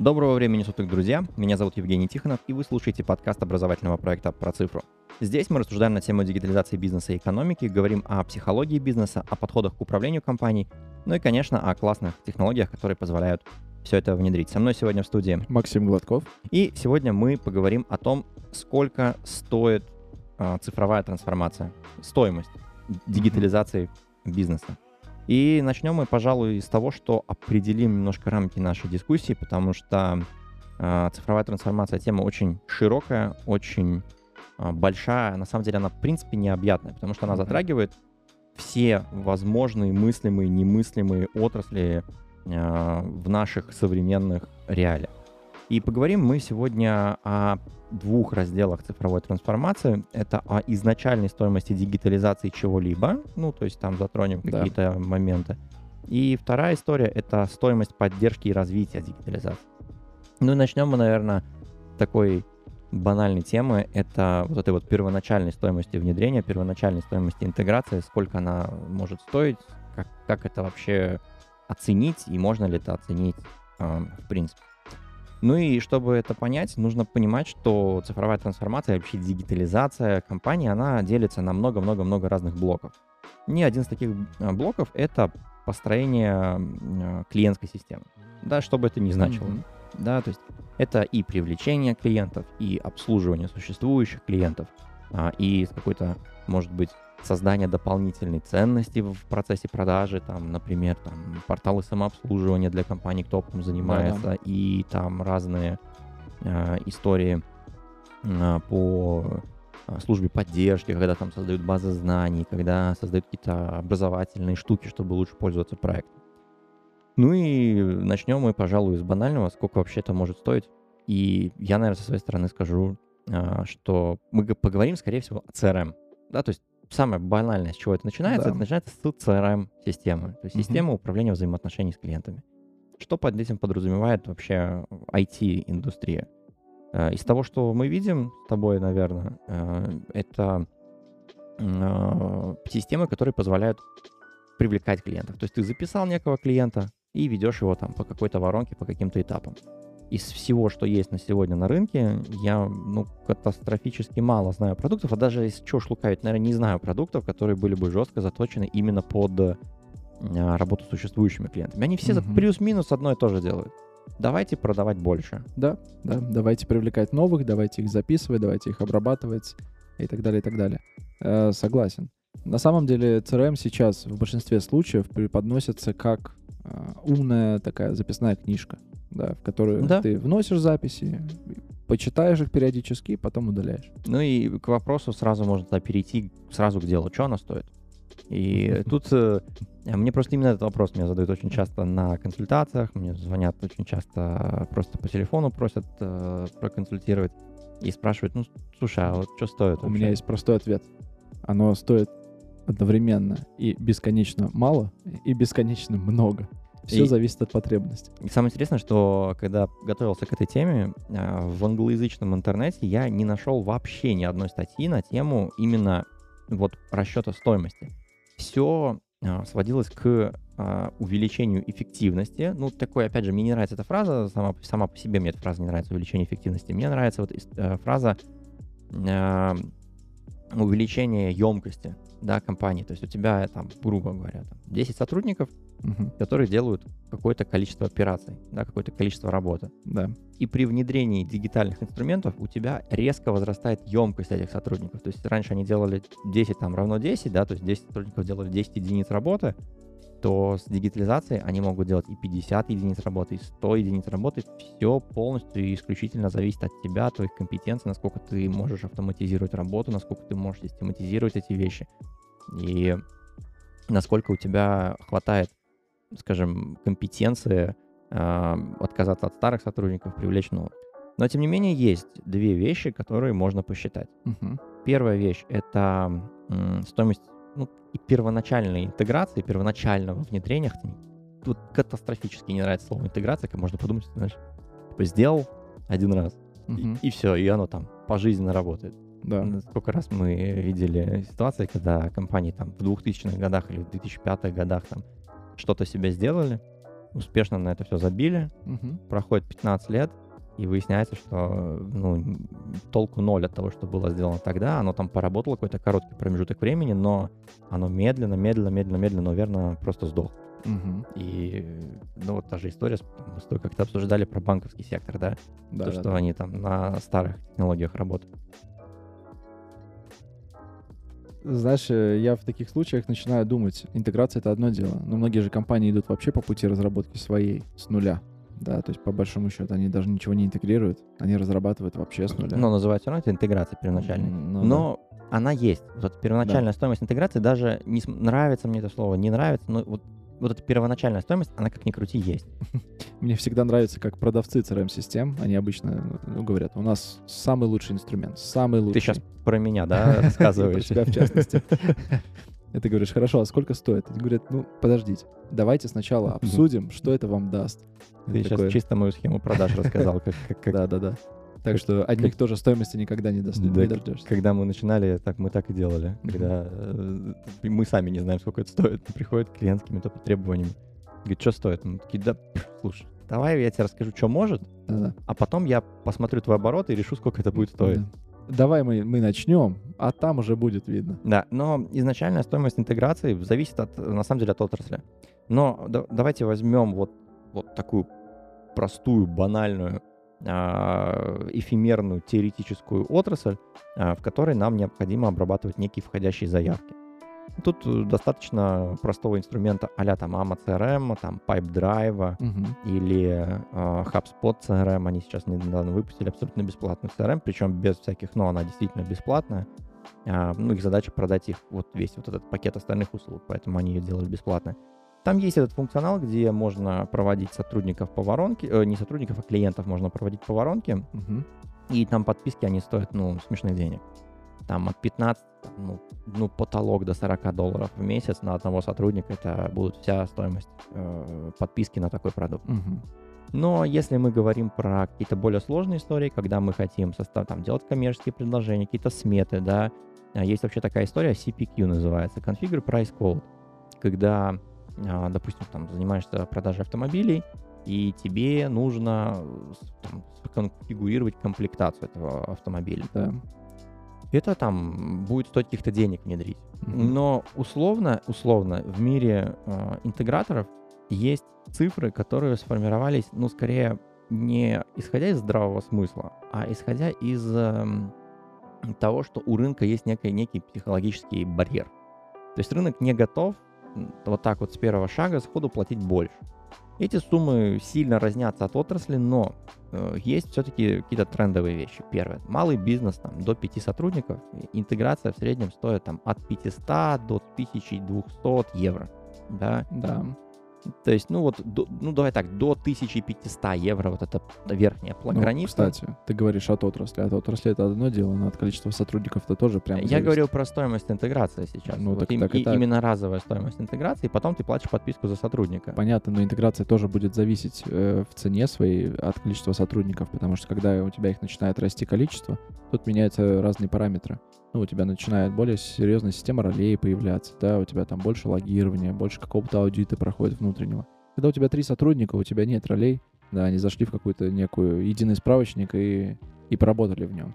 Доброго времени суток, друзья! Меня зовут Евгений Тихонов, и вы слушаете подкаст образовательного проекта «Про цифру». Здесь мы рассуждаем на тему дигитализации бизнеса и экономики, говорим о психологии бизнеса, о подходах к управлению компанией, ну и, конечно, о классных технологиях, которые позволяют все это внедрить. Со мной сегодня в студии Максим Гладков. И сегодня мы поговорим о том, сколько стоит э, цифровая трансформация, стоимость дигитализации бизнеса. И начнем мы, пожалуй, с того, что определим немножко рамки нашей дискуссии, потому что э, цифровая трансформация тема очень широкая, очень э, большая. На самом деле она, в принципе, необъятная, потому что она затрагивает все возможные мыслимые, немыслимые отрасли э, в наших современных реалиях. И поговорим мы сегодня о двух разделах цифровой трансформации. Это о изначальной стоимости дигитализации чего-либо, ну, то есть там затронем Да. какие-то моменты. И вторая история — это стоимость поддержки и развития дигитализации. Ну и начнем мы, наверное, такой банальной темы. Это вот этой вот первоначальной стоимости внедрения, первоначальной стоимости интеграции, сколько она может стоить, как, как это вообще оценить и можно ли это оценить э, в принципе. Ну и чтобы это понять, нужно понимать, что цифровая трансформация, вообще дигитализация компании, она делится на много-много-много разных блоков. Ни один из таких э, блоков — это построение э, клиентской системы. Да, что бы это ни значило. Мгм. Да, то есть это и привлечение клиентов, и обслуживание существующих клиентов, а, и какой-то, может быть, создание дополнительной ценности в процессе продажи, там, например, там, порталы самообслуживания для компаний, кто этим занимается, и там разные э, истории э, по э, службе поддержки, когда там создают базы знаний, когда создают какие-то образовательные штуки, чтобы лучше пользоваться проектом. Ну и начнем мы, пожалуй, с банального, сколько вообще это может стоить. И я, наверное, со своей стороны скажу, а, что мы поговорим, скорее всего, о CRM. Да, то есть самое банальное, с чего это начинается, Да. это начинается с CRM-системы, то есть Мгм. система управления взаимоотношений с клиентами. Что под этим подразумевает вообще IT-индустрия? Э, Из того, что мы видим с тобой, наверное, э, это э, системы, которые позволяют привлекать клиентов. То есть ты записал некого клиента и ведешь его там по какой-то воронке, по каким-то этапам. Из всего, что есть на сегодня на рынке, я ну, катастрофически мало знаю продуктов, а даже если чего уж лукавить, наверное, не знаю продуктов, которые были бы жестко заточены именно под э, работу с существующими клиентами. Они все Мгм. плюс-минус одно и то же делают. Давайте продавать больше. Да, да. Давайте привлекать новых, давайте их записывать, давайте их обрабатывать и так далее, и так далее. Э, согласен. На самом деле CRM сейчас в большинстве случаев преподносится как умная такая записная книжка, да, в которую Да. ты вносишь записи, почитаешь их периодически и потом удаляешь. Ну и к вопросу сразу можно тогда перейти сразу к делу, что она стоит. И тут э, мне просто именно этот вопрос меня задают очень часто на консультациях, мне звонят очень часто просто по телефону, просят э, проконсультировать и спрашивают, ну, слушай, а вот что стоит У меня есть простой ответ. Оно стоит одновременно и бесконечно мало, и бесконечно много. Все И- зависит от потребностей. И самое интересное, что когда готовился к этой теме, а, в англоязычном интернете я не нашел вообще ни одной статьи на тему именно вот расчета стоимости. Все сводилось к а, увеличению эффективности. Ну, такой, опять же, мне не нравится эта фраза, сама, сама по себе мне эта фраза не нравится, увеличение эффективности. Мне нравится вот э, фраза а, увеличение емкости да, компании. То есть у тебя там, грубо говоря, там, 10 сотрудников, Мгм. которые делают какое-то количество операций, да, какое-то количество работы. Да. И при внедрении дигитальных инструментов у тебя резко возрастает емкость этих сотрудников. То есть раньше они делали 10 там равно 10, да, то есть 10 сотрудников делали 10 единиц работы, то с дигитализацией они могут делать и 50 единиц работы, и 100 единиц работы. Все полностью и исключительно зависит от тебя, от твоих компетенций, насколько ты можешь автоматизировать работу, насколько ты можешь систематизировать эти вещи. И насколько у тебя хватает, скажем, компетенции э, отказаться от старых сотрудников, привлечь новых. Но, тем не менее, есть две вещи, которые можно посчитать. Мгм. Первая вещь — это м, стоимость ну, и первоначальной интеграции, первоначального внедрения. Хотя Тут катастрофически не нравится слово интеграция, как можно подумать, знаешь, типа сделал один раз, Мгм. и, все, и оно там пожизненно работает. Да. Сколько раз мы видели ситуации, когда компании там в 2000-х годах или в 2005-х годах там что-то себе сделали, успешно на это все забили, Мгм. проходит 15 лет, и выясняется, что ну, толку ноль от того, что было сделано тогда. Оно там поработало какой-то короткий промежуток времени, но оно медленно, медленно, медленно, медленно, но верно просто сдох. Мгм. И ну вот та же история, мы с тобой как-то обсуждали про банковский сектор, да? Да, То, да, что да. они там на старых технологиях работают. Знаешь, э, я в таких случаях начинаю думать, интеграция — это одно дело, но многие же компании идут вообще по пути разработки своей с нуля. Да, то есть по большому счету они даже ничего не интегрируют, они разрабатывают вообще с нуля. Но называется равно это интеграция первоначальная. Ну да. Но она есть. Вот эта первоначальная стоимость интеграции, даже не нравится мне это слово, не нравится, но вот, вот эта первоначальная стоимость, она как ни крути есть. Мне всегда нравится, как продавцы CRM-систем, они обычно ну, говорят, у нас самый лучший инструмент, самый лучший. Ты сейчас про меня, да, рассказываешь? Про тебя в частности. И ты говоришь, хорошо, а сколько стоит? Они говорят, ну, подождите, давайте сначала обсудим, что это вам даст. Ты Я сейчас такой, чисто мою схему продаж рассказал, Да-да-да. Так что одних тоже стоимости никогда не, дос- не Да, дождешься. когда мы начинали, так мы так и делали. Когда э, мы сами не знаем, сколько это стоит, приходит клиент с какими-то требованиями. Говорит, что стоит? Мы такие, да, слушай, давай я тебе расскажу, что может, а потом я посмотрю твой оборот и решу, сколько это будет стоить. Да. Давай мы, мы начнем, а там уже будет видно. Да, но изначальная стоимость интеграции зависит от, на самом деле, от отрасли. Но да- давайте возьмем вот, вот такую простую, банальную, а, эфемерную теоретическую отрасль, а, в которой нам необходимо обрабатывать некие входящие заявки. Тут э, достаточно простого инструмента а-ля там AMA CRM, там PipeDrive Мгм. или э, HubSpot CRM. Они сейчас недавно выпустили абсолютно бесплатный CRM, причем без всяких, но она действительно бесплатная. А, ну, их задача продать их вот весь вот этот пакет остальных услуг, поэтому они ее делают бесплатно. Там есть этот функционал, где можно проводить сотрудников по воронке, э, не сотрудников, а клиентов можно проводить по воронке, Мгм. и там подписки, они стоят, ну, смешных денег. Там от 15, там, ну, ну, потолок до 40 долларов в месяц на одного сотрудника, это будет вся стоимость э, подписки на такой продукт. Мгм. Но если мы говорим про какие-то более сложные истории, когда мы хотим состав, там, делать коммерческие предложения, какие-то сметы, да, а, есть вообще такая история, CPQ называется, Configure Price Code, когда, а, допустим, там, занимаешься продажей автомобилей, и тебе нужно э, там, сконфигурировать комплектацию этого автомобиля. Да. Это там будет стоить каких-то денег внедрить. Мгм. Но условно, условно в мире э, интеграторов есть цифры, которые сформировались, ну, скорее, не исходя из здравого смысла, а исходя из эм, того, что у рынка есть некий, некий психологический барьер. То есть рынок не готов вот так вот с первого шага сходу платить больше. Эти суммы сильно разнятся от отрасли, но э, есть все-таки какие-то трендовые вещи. Первое. Малый бизнес там, до 5 сотрудников, интеграция в среднем стоит там, от 500 до 1200 евро. Да? Да. То есть, ну вот, до- ну давай так, до 1500 евро вот это верхняя Ну, граница. кстати, ты говоришь от отрасли. От отрасли это одно дело, но от количества сотрудников это тоже прям Я зависит. говорил про стоимость интеграции сейчас. Ну, Вот так- им- так и так. Именно разовая стоимость интеграции, и потом ты платишь подписку за сотрудника. Понятно, но интеграция тоже будет зависеть э, в цене своей от количества сотрудников, потому что когда у тебя их начинает расти количество, тут меняются разные параметры. Ну, у тебя начинает более серьезная система ролей появляться, да, у тебя там больше логирования, больше какого-то аудита проходит внутреннего. Когда у тебя три сотрудника, у тебя нет ролей, да, они зашли в какой-то некую единый справочник и, и поработали в нем.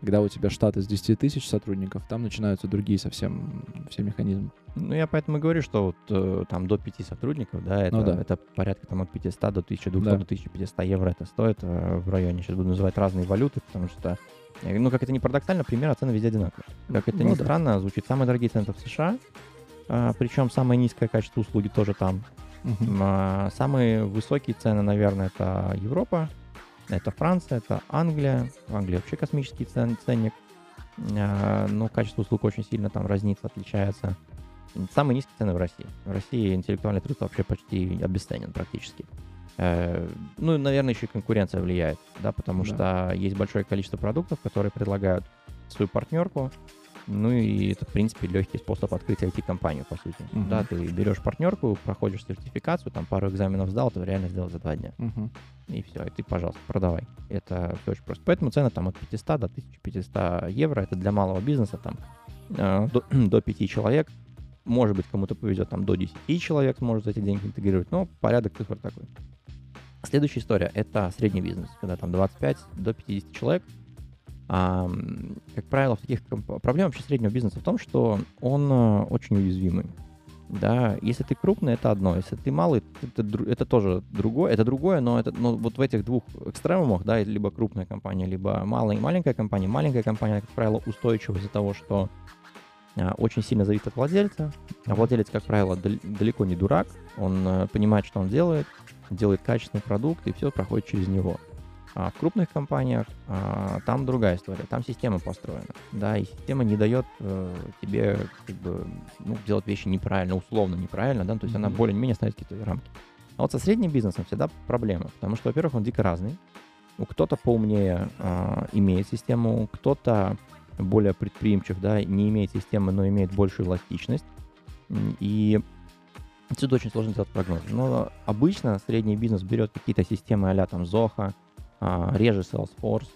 Когда у тебя штат из 10 тысяч сотрудников, там начинаются другие совсем все механизмы. Ну, я поэтому и говорю, что вот э, там до 5 сотрудников, да, это, Ну да. это порядка там от 500 до 1200 Да. до 1500 евро это стоит э, в районе. Сейчас буду называть разные валюты, потому что, э, ну, как это не парадоксально, примерно цены везде одинаковые. Как это Ну ни да. странно, звучит самые дорогие цены в США, а, причем самое низкое качество услуги тоже там. А, Самые высокие цены, наверное, это Европа, это Франция, это Англия. В Англии вообще космический цен, ценник. А, Но качество услуг очень сильно там разнится, отличается. Самые низкие цены в России. В России интеллектуальный труд вообще почти обесценен практически. Э, Ну, и, наверное, еще и конкуренция влияет, да, потому Да. что есть большое количество продуктов, которые предлагают свою партнерку, ну и это, в принципе, легкий способ открыть IT-компанию, по сути. Мгм. Да, ты берешь партнерку, проходишь сертификацию, там пару экзаменов сдал, ты реально сделал за два дня. Мгм. И все, и ты, пожалуйста, продавай. Это все очень просто. Поэтому цены там от 500 до 1500 евро. Это для малого бизнеса там э, до, до 5 человек. может быть, кому-то повезет, там до 10 человек сможет за эти деньги интегрировать, но порядок цифр такой. Следующая история — это средний бизнес, когда там 25 до 50 человек. А, как правило, в таких проблема вообще среднего бизнеса в том, что он э, очень уязвимый. Да, если ты крупный, это одно, если ты малый, это, это тоже другое, это другое, но это, но вот в этих двух экстремумах, да, либо крупная компания, либо малая и маленькая компания, маленькая компания, как правило, устойчива из-за того, что а, очень сильно зависит от владельца, а владелец, как правило, далеко не дурак, он а, понимает, что он делает, делает качественный продукт, и все проходит через него. А в крупных компаниях а, там другая история, там система построена, да, и система не дает э, тебе как бы ну, делать вещи неправильно, условно неправильно, да, то есть mm-hmm. она более-менее ставит какие-то рамки. А вот со средним бизнесом всегда проблема, потому что, во-первых, он дико разный. У кто-то поумнее а, имеет систему, кто-то более предприимчив, да, не имеет системы, но имеет большую эластичность. И отсюда очень сложно делать прогноз. Но обычно средний бизнес берет какие-то системы а там Zoho, реже Salesforce.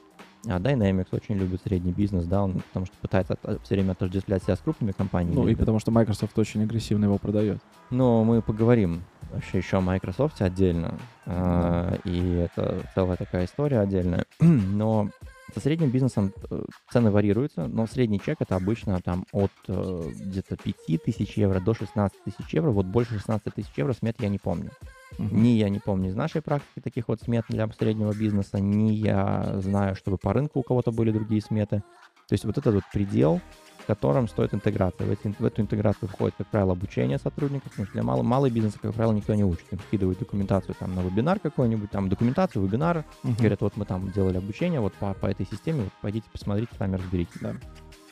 А Dynamics очень любит средний бизнес, да, он потому что пытается все время отождествлять себя с крупными компаниями. Ну и потому что Microsoft очень агрессивно его продает. Но мы поговорим вообще еще о Microsoft отдельно, а, и это целая такая история отдельная. Но со средним бизнесом э, цены варьируются, но средний чек это обычно там от э, где-то 5 тысяч евро до 16 тысяч евро. Вот больше 16 тысяч евро смет я не помню. Uh-huh. Ни я не помню из нашей практики таких вот смет для среднего бизнеса, ни я знаю, чтобы по рынку у кого-то были другие сметы. То есть вот этот вот предел, в котором стоит интеграция. В, эти, в эту интеграцию входит, как правило, обучение сотрудников, потому что для мал, малого бизнеса, как правило, никто не учит. Им скидывают документацию там на вебинар какой-нибудь, там документацию, вебинар, uh-huh. говорят, вот мы там делали обучение вот по, по этой системе, вот пойдите посмотрите, сами разберитесь. Да.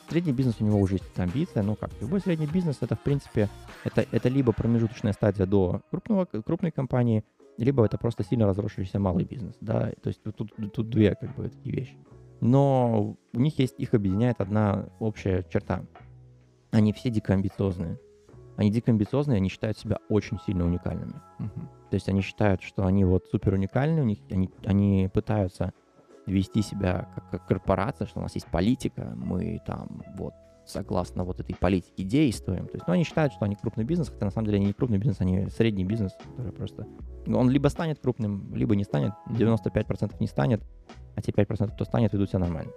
Средний бизнес у него уже есть амбиция, ну как, любой средний бизнес это в принципе, это, это либо промежуточная стадия до крупного, крупной компании, либо это просто сильно разросшийся малый бизнес, да, то есть тут, тут, тут две как бы такие вещи. Но у них есть, их объединяет одна общая черта. Они все дико амбициозные. Они дико амбициозные, они считают себя очень сильно уникальными. Uh-huh. То есть они считают, что они вот супер уникальны, у них они, они пытаются вести себя как, как корпорация, что у нас есть политика, мы там вот согласно вот этой политике действуем. То есть, ну, они считают, что они крупный бизнес, хотя на самом деле они не крупный бизнес, они средний бизнес, который просто... Он либо станет крупным, либо не станет, 95% не станет, а те 5%, кто станет, ведут себя нормально.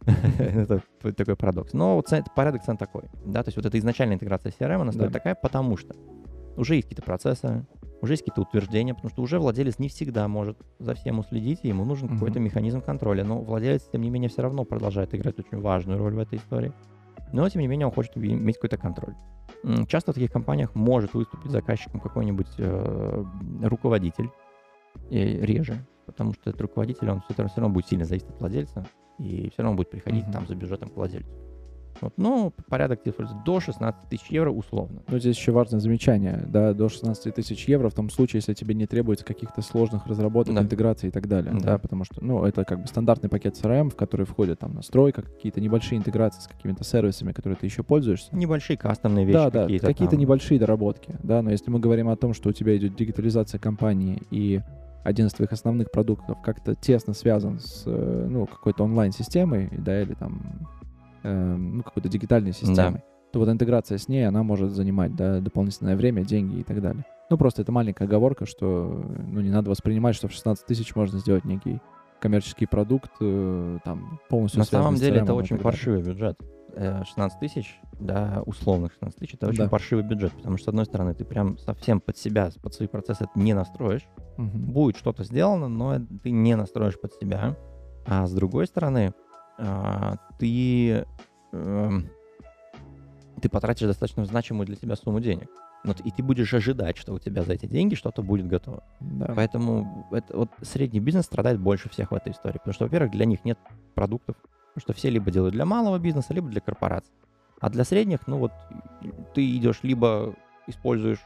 Это такой парадокс. Но вот порядок цен такой, да, то есть вот эта изначальная интеграция CRM, она стоит такая, потому что уже есть какие-то процессы, уже есть какие-то утверждения, потому что уже владелец не всегда может за всем уследить, и ему нужен mm-hmm. какой-то механизм контроля. Но владелец, тем не менее, все равно продолжает играть очень важную роль в этой истории. Но, тем не менее, он хочет иметь какой-то контроль. Часто в таких компаниях может выступить заказчиком какой-нибудь э, руководитель, и реже, потому что этот руководитель, он все равно будет сильно зависеть от владельца, и все равно будет приходить mm-hmm. там за бюджетом к владельцу. Вот, ну, порядок до 16 тысяч евро условно. Ну, здесь еще важное замечание, да, до 16 тысяч евро в том случае, если тебе не требуется каких-то сложных разработок, да. интеграции и так далее, да. да, потому что, ну, это как бы стандартный пакет CRM, в который входит там настройка, какие-то небольшие интеграции с какими-то сервисами, которые ты еще пользуешься. Небольшие кастомные вещи да, да, какие-то. какие-то там. небольшие доработки, да, но если мы говорим о том, что у тебя идет дигитализация компании и один из твоих основных продуктов как-то тесно связан с э, ну, какой-то онлайн-системой, да, или там э, ну, какой-то дигитальной системой, да. то вот интеграция с ней, она может занимать да, дополнительное время, деньги и так далее. Ну, просто это маленькая оговорка, что ну, не надо воспринимать, что в 16 тысяч можно сделать некий коммерческий продукт, э, там, полностью На самом деле это очень паршивый бюджет. 16 э, тысяч, да, условных 16 тысяч, это очень да. паршивый бюджет, потому что, с одной стороны, ты прям совсем под себя, под свои процессы это не настроишь. Угу. Будет что-то сделано, но ты не настроишь под себя. А с другой стороны, ты, эм, ты потратишь достаточно значимую для тебя сумму денег. Но, и ты будешь ожидать, что у тебя за эти деньги что-то будет готово. Да. Поэтому это, вот средний бизнес страдает больше всех в этой истории. Потому что, во-первых, для них нет продуктов. Потому что все либо делают для малого бизнеса, либо для корпораций. А для средних, ну вот, ты идешь либо используешь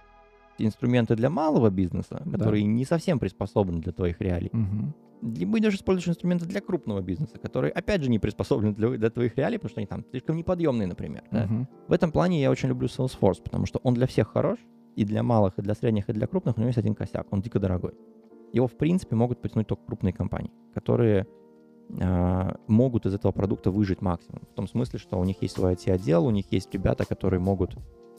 инструменты для малого бизнеса, которые да. не совсем приспособлены для твоих реалий, угу либо идешь используешь инструменты для крупного бизнеса, которые, опять же, не приспособлены для, для твоих реалий, потому что они там слишком неподъемные, например. Да? Uh-huh. В этом плане я очень люблю Salesforce, потому что он для всех хорош, и для малых, и для средних, и для крупных у него есть один косяк, он дико дорогой. Его, в принципе, могут потянуть только крупные компании, которые э, могут из этого продукта выжить максимум. В том смысле, что у них есть свой IT-отдел, у них есть ребята, которые могут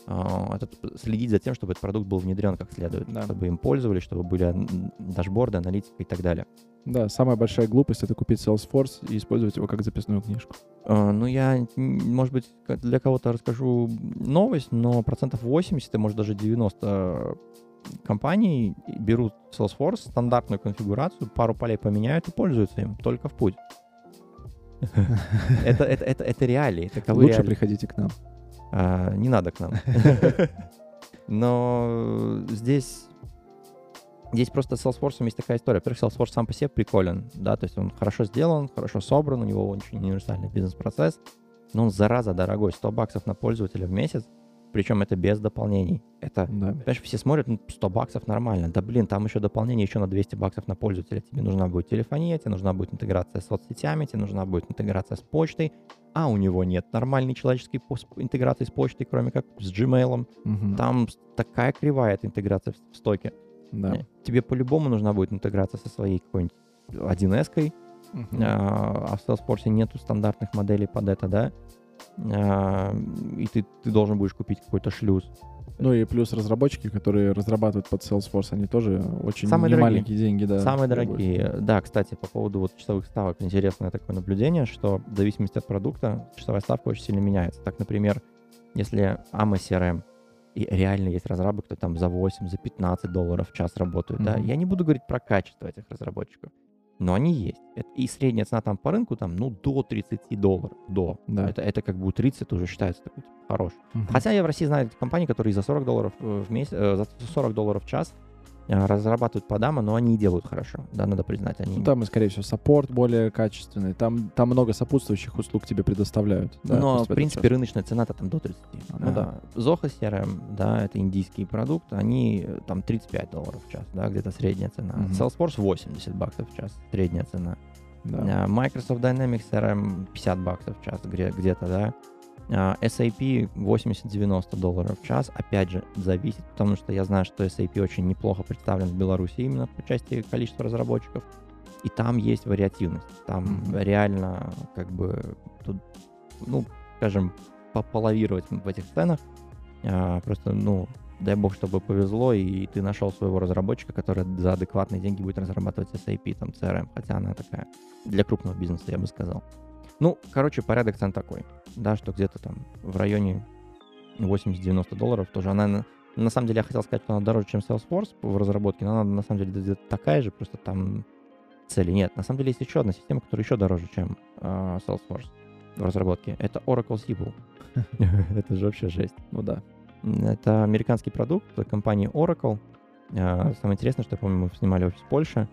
это следить за тем, чтобы этот продукт был внедрен как следует, Да. чтобы им пользовались, чтобы были дашборды, аналитика и так далее. Да, самая большая глупость — это купить Salesforce и использовать его как записную книжку. А, Ну, я, может быть, для кого-то расскажу новость, но процентов 80, и может даже 90 компаний берут Salesforce, стандартную конфигурацию, пару полей поменяют и пользуются им только в путь. Это, это, это, это реалии, Лучше приходите к нам. А, не надо к нам. Но здесь Здесь просто с Salesforce есть такая история. Во-первых, Salesforce сам по себе приколен, да, то есть он хорошо сделан, хорошо собран, у него очень универсальный бизнес-процесс, но он, зараза, дорогой, 100 баксов на пользователя в месяц, причем это без дополнений. Это, Да. понимаешь, все смотрят, ну, 100 баксов нормально. Да, блин, там еще дополнение еще на 200 баксов на пользователя. Тебе нужна будет телефония, тебе нужна будет интеграция с соцсетями, тебе нужна будет интеграция с почтой, а у него нет нормальной человеческой интеграции с почтой, кроме как с Gmail. Мгм. Там такая кривая эта интеграция в, стоке. Да. Э, Тебе по-любому нужна будет интеграция со своей какой-нибудь 1С, Мгм. а а в Salesforce нету стандартных моделей под это, да? И ты, ты должен будешь купить какой-то шлюз. Ну и плюс разработчики, которые разрабатывают под Salesforce, они тоже очень Самые дорогие. немаленькие деньги, да. Самые дорогие. Да, кстати, по поводу вот часовых ставок, интересное такое наблюдение, что в зависимости от продукта часовая ставка очень сильно меняется. Так, например, если AMA CRM и реально есть разрабы, кто там за 8, за 15 долларов в час работают, да, Мгм. я не буду говорить про качество этих разработчиков, но они есть. И средняя цена там по рынку там, ну, до 30 долларов, до. Да. Это, это как бы у 30 уже считается такой типа, хорош. Мгм. Хотя я в России знаю компании, которые за 40 долларов э, в месяц, э, за 40 долларов в час разрабатывают по дама, но они и делают хорошо, да, надо признать. Они... Ну, там, скорее всего, саппорт более качественный. Там, там много сопутствующих услуг тебе предоставляют. да, но, в принципе, час. рыночная цена-то там до 30. Ну Ага. да. Zoho CRM, да, это индийский продукт, они э, там 35 долларов в час, да, где-то средняя цена. Мгм. Salesforce 80 баксов в час, средняя цена. Да. А, Microsoft Dynamics CRM 50 баксов в час где- где-то, да. А, SAP 80-90 долларов в час. Опять же, зависит, потому что я знаю, что SAP очень неплохо представлен в Беларуси именно по части количества разработчиков. И там есть вариативность. Там Мгм. реально как бы тут, ну, скажем, пополовировать в этих ценах. А, просто, ну, дай бог, чтобы повезло, и ты нашел своего разработчика, который за адекватные деньги будет разрабатывать SAP, там, CRM, хотя она такая для крупного бизнеса, я бы сказал. Ну, короче, порядок цен такой, да, что где-то там в районе 80-90 долларов тоже. Она, на, самом деле, я хотел сказать, что она дороже, чем Salesforce в разработке, но она на самом деле где-то такая же, просто там цели нет. На самом деле есть еще одна система, которая еще дороже, чем а, Salesforce в разработке. Это Oracle SQL. Это же вообще жесть. Ну да. Это американский продукт компании Oracle. А, Самое интересное, что я помню, мы снимали офис в Польше,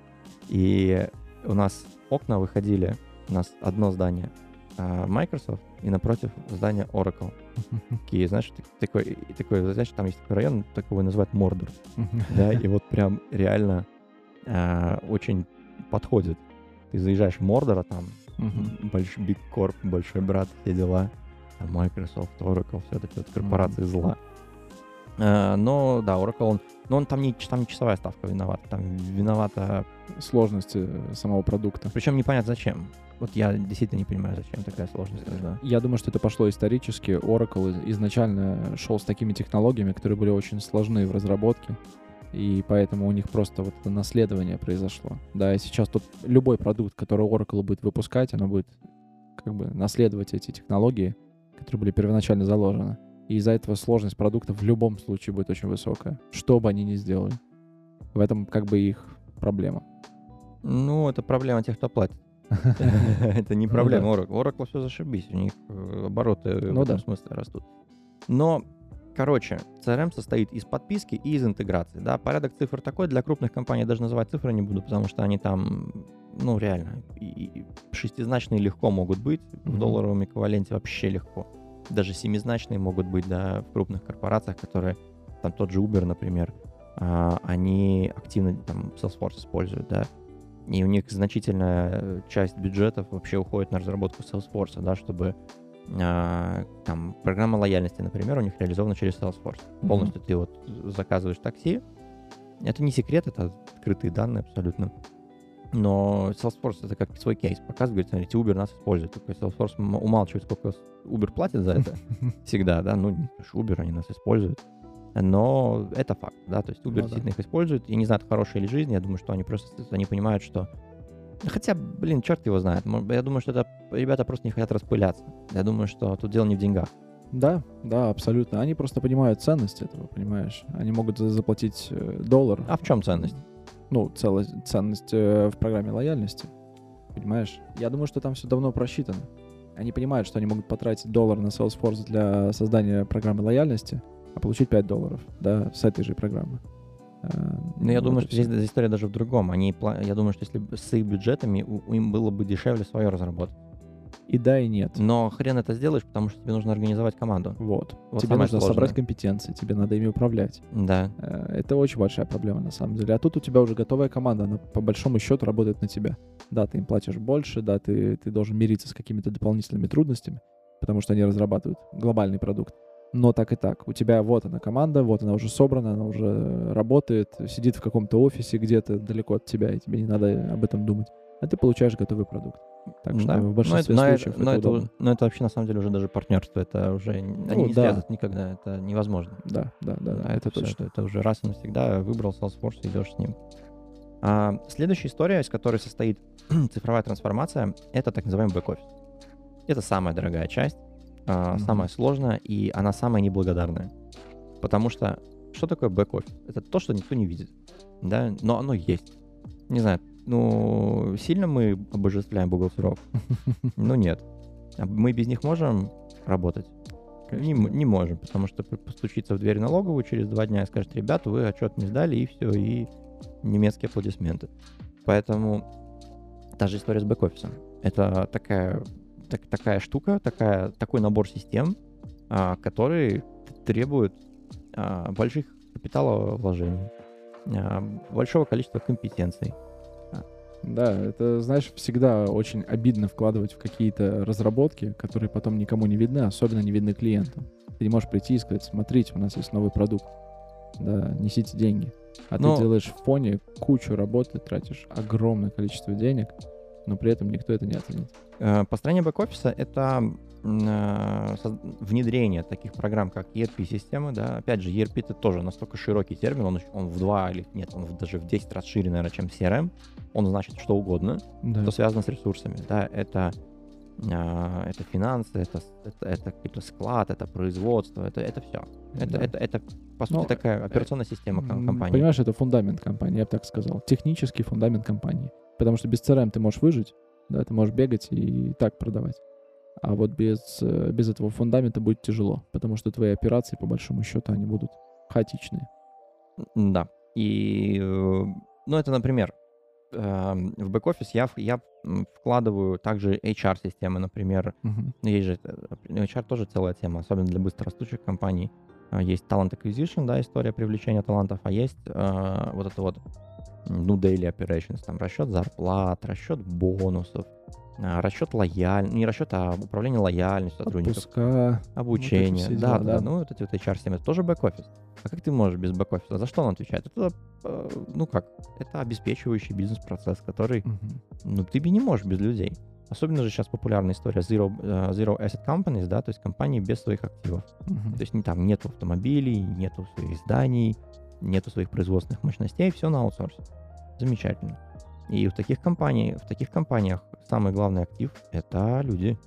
и у нас окна выходили, у нас одно здание а, Microsoft и напротив здание Oracle. Такие, знаешь, так- такой, и такой, знаешь, там есть такой район, такого называют Мордор, да, и вот прям реально а, очень подходит. Ты заезжаешь в Мордор, а там большой Big Corp, большой брат, все дела. Там Microsoft, Oracle, все такие вот корпорации зла. Э, Но да, Oracle, он, но он там не, там не часовая ставка виновата, там виновата, Сложности самого продукта. причем непонятно зачем. Вот я действительно не понимаю, зачем такая сложность нужна. Я думаю, что это пошло исторически. Oracle из- изначально шел с такими технологиями, которые были очень сложны в разработке. И поэтому у них просто вот это наследование произошло. Да, и сейчас тут любой продукт, который Oracle будет выпускать, оно будет как бы наследовать эти технологии, которые были первоначально заложены. И из-за этого сложность продукта в любом случае будет очень высокая, что бы они ни сделали. В этом как бы их проблема. Ну, это проблема тех, кто платит. Это не Ну проблема Oracle. Oracle все зашибись, у них э, обороты в Ну этом смысле растут. Но, короче, CRM состоит из подписки и из интеграции. Да, порядок цифр такой, для крупных компаний даже называть цифры не буду, потому что они там, ну, реально, и- и шестизначные легко могут быть, в долларовом эквиваленте вообще легко. Даже семизначные могут быть, да, в крупных корпорациях, которые, там тот же Uber, например, а, они активно там Salesforce используют, да, и у них значительная э, часть бюджетов вообще уходит на разработку Salesforce, да, чтобы а, там программа лояльности, например, у них реализована через Salesforce. Мгм. Полностью ты вот заказываешь такси. Это не секрет, это открытые данные абсолютно. Но Salesforce это как свой кейс показывает, говорит, смотрите, Uber нас использует. Только Salesforce умалчивает, сколько Uber платит за это всегда, да, ну, Uber, они нас используют. Но это факт, да, то есть Uber Ну да. действительно их использует. Я не знаю, это хорошая или жизнь, я думаю, что они просто, они понимают, что... Хотя, блин, черт его знает. Я думаю, что это ребята просто не хотят распыляться. Я думаю, что тут дело не в деньгах. Да, да, абсолютно. Они просто понимают ценность этого, понимаешь? Они могут за- заплатить э, доллар. А в чем ценность? Ну, цело- ценность э, в программе лояльности. Понимаешь? Я думаю, что там все давно просчитано. Они понимают, что они могут потратить доллар на Salesforce для создания программы лояльности, а получить 5 долларов, да, с этой же программы. Э, Ну, я вот думаю, что здесь, история даже в другом. Они, я думаю, что если с их бюджетами у им было бы дешевле свое разработать. И да, и нет. Но хрен это сделаешь, потому что тебе нужно организовать команду. Вот. Вот тебе нужно сложное. собрать компетенции, тебе надо ими управлять. Да. Э, Это очень большая проблема на самом деле. А тут у тебя уже готовая команда, она по большому счету работает на тебя. Да, ты им платишь больше, да, ты, ты должен мириться с какими-то дополнительными трудностями, потому что они разрабатывают глобальный продукт. Но так и так. У тебя вот она команда, вот она уже собрана, она уже работает, сидит в каком-то офисе где-то далеко от тебя, и тебе не надо об этом думать. А ты получаешь готовый продукт. Так что Да. в Но большинстве это- но случаев это, но, это это, удобно. но это вообще на самом деле уже даже партнерство. Это уже они Ну, не да. связывают никогда. Это невозможно. Да, да, да, да, Да, это, точно. все, это уже раз и навсегда выбрал Salesforce, идешь с ним. А, следующая история, из которой состоит цифровая трансформация, это так называемый бэк-офис. Это самая дорогая часть, а, Мгм. самая сложная, и она самая неблагодарная. Потому что что такое бэк-офис? Это то, что никто не видит, да, но оно есть. Не знаю, ну, сильно мы обожествляем бухгалтеров? Ну, нет. А Мы без них можем работать? Не, не можем, потому что п- постучится в дверь налоговая через два дня и скажет, ребята, вы отчет не сдали, и все, и немецкие аплодисменты. Поэтому та же история с бэк-офисом. Это такая, так- такая штука, такая, такой набор систем, а, который требует а, больших капиталовложений, а, большого количества компетенций. Да, это, знаешь, всегда очень обидно вкладывать в какие-то разработки, которые потом никому не видны, особенно не видны клиентам. Ты не можешь прийти и сказать, смотрите, у нас есть новый продукт. Да, несите деньги. А Но- ты делаешь в фоне кучу работы, тратишь огромное количество денег, но при этом никто это не оценит. Э, Построение бэк-офиса — это э, внедрение таких программ, как ERP-системы, да, опять же, ERP это тоже настолько широкий термин, он, он в два или нет, он даже в 10 раз шире, наверное, чем CRM, он значит что угодно, Да. что связано с ресурсами, да, это, а, это финансы, это, это, это какой-то склад, это производство, это, это все. Это, Да. это, это, по сути, Ну, такая операционная система компании. Понимаешь, это фундамент компании, я бы так сказал. Технический фундамент компании. Потому что без CRM ты можешь выжить, да, ты можешь бегать и так продавать. А вот без, э, без этого фундамента будет тяжело, потому что твои операции, по большому счету, они будут хаотичные. Да. И, э, ну, это, например, эм, в бэк-офис я, я вкладываю также HR-системы, например. Ну, Есть же, э, HR тоже целая тема, особенно для быстрорастущих компаний. Есть talent acquisition, да, история привлечения талантов, а есть э, вот это вот, ну, daily operations, там, расчет зарплат, расчет бонусов, а, расчет лояльности, не расчет, а управление лояльностью сотрудников. Отпуска. Обучение, все да, да, да. ну вот эти вот HR-системы, это тоже бэк-офис. А как ты можешь без бэк-офиса? За что он отвечает? Это, э, ну как, это обеспечивающий бизнес-процесс, который, Мгм. ну ты бы не можешь без людей. Особенно же сейчас популярная история Zero, э, Zero Asset Companies, да, то есть компании без своих активов. Мгм. То есть не, там нету автомобилей, нету своих зданий, нету своих производственных мощностей, все на аутсорсе. Замечательно. И в таких компаниях, в таких компаниях самый главный актив — это люди.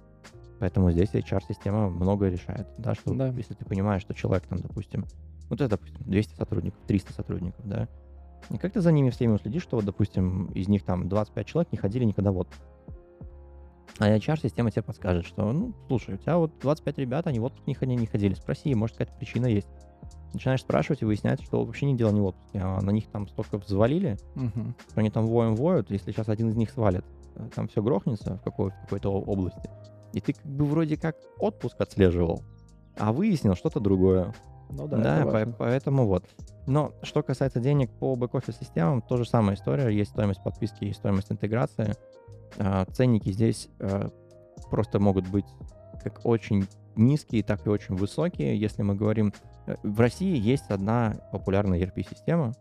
Поэтому здесь HR-система многое решает. Да, что Да. если ты понимаешь, что человек там, допустим, вот это, допустим, 200 сотрудников, 300 сотрудников, да, и как ты за ними всеми уследишь, что вот, допустим, из них там 25 человек не ходили никогда в отпуск. А HR-система тебе подскажет, что, ну, слушай, у тебя вот 25 ребят, они в отпуск не ходили, не ходили. Спроси, может, какая-то причина есть. Начинаешь спрашивать и выяснять, что вообще не дело не в отпуске, а на них там столько взвалили, Мгм. что они там воем воют, если сейчас один из них свалит, э, там все грохнется в, какой- в какой-то области. И ты как бы вроде как отпуск отслеживал, а выяснил что-то другое. Ну да, Да, по- поэтому вот. Но что касается денег по бэк-офис системам, то же самая история. Есть стоимость подписки и стоимость интеграции. А, Ценники здесь э, просто могут быть как очень низкие, так и очень высокие. Если мы говорим... э, В России есть одна популярная ERP-система,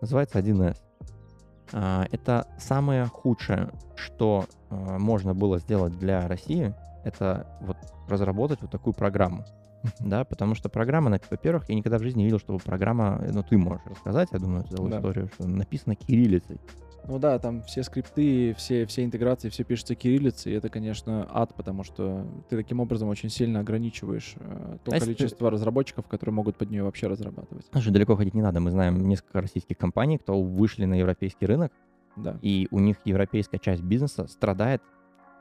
называется 1С. А, Это самое худшее, что а, можно было сделать для России, это вот разработать вот такую программу. Да, потому что программа, во-первых, я никогда в жизни не видел, чтобы программа, ну ты можешь рассказать, я думаю, эту Да. историю, что написана кириллицей. Ну да, там все скрипты, все, все интеграции, все пишется кириллицей, и это, конечно, ад, потому что ты таким образом очень сильно ограничиваешь э, то А если ты- количество разработчиков, которые могут под нее вообще разрабатывать. Слушай, далеко ходить не надо. Мы знаем несколько российских компаний, кто вышли на европейский рынок, Да. и у них европейская часть бизнеса страдает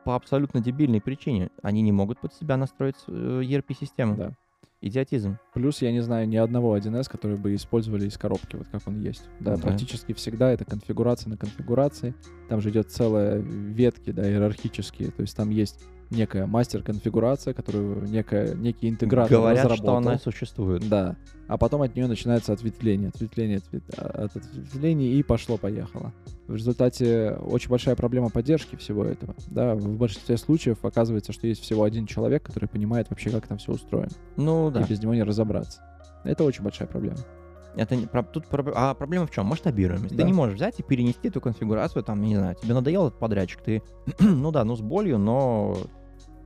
по абсолютно дебильной причине. Они не могут под себя настроить э, ERP-систему. Да. Идиотизм. Плюс я не знаю ни одного 1С, который бы использовали из коробки, вот как он есть. Да, Да. практически всегда это конфигурация на конфигурации. Там же идет целая ветки, да, иерархические. То есть там есть некая мастер-конфигурация, которую некая, некий интегратор Говорят, разработал. что она существует. Да. А потом от нее начинается ответвление, ответвление, ответ- от ответвлений и пошло-поехало. В результате очень большая проблема поддержки всего этого. Да, в большинстве случаев оказывается, что есть всего один человек, который понимает вообще, как там все устроено. Ну да. И без него не разобраться. Это очень большая проблема. Это не, про- тут про- а проблема в чем? Масштабируемость. Ты Да. не можешь взять и перенести эту конфигурацию, там, не знаю, тебе надоел этот подрядчик, ты, ну да, ну с болью, но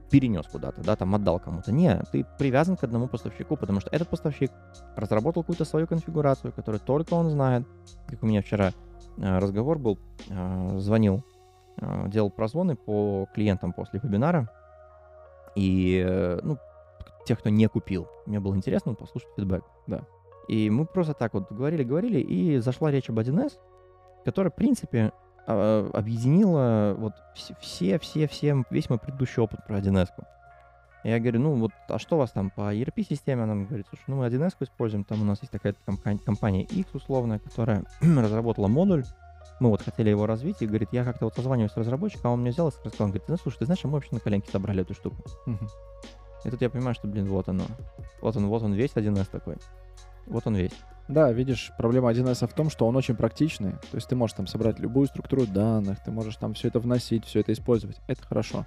перенес куда-то, да, там отдал кому-то. Не, ты привязан к одному поставщику, потому что этот поставщик разработал какую-то свою конфигурацию, которую только он знает. Как у меня вчера э, разговор был, э, звонил, э, делал прозвоны по клиентам после вебинара, и, ну, тех, кто не купил. Мне было интересно послушать фидбэк. Да. И мы просто так вот говорили-говорили, и зашла речь об 1С, которая, в принципе, объединила вот все, все, все, весь мой предыдущий опыт про 1С. Я говорю, ну вот, а что у вас там по ERP-системе? Она мне говорит, слушай, ну мы 1С используем, там у нас есть такая компания, X условная, которая разработала модуль, мы вот хотели его развить, и говорит, я как-то вот созваниваюсь с разработчиком, а он мне взял и сказал, он говорит, ну слушай, ты знаешь, а мы вообще на коленке собрали эту штуку. Мгм. И тут я понимаю, что, блин, вот оно. Вот он, вот он весь 1С такой. Вот он весь. Да, видишь, проблема 1С в том, что он очень практичный. То есть ты можешь там собрать любую структуру данных, ты можешь там все это вносить, все это использовать. Это хорошо.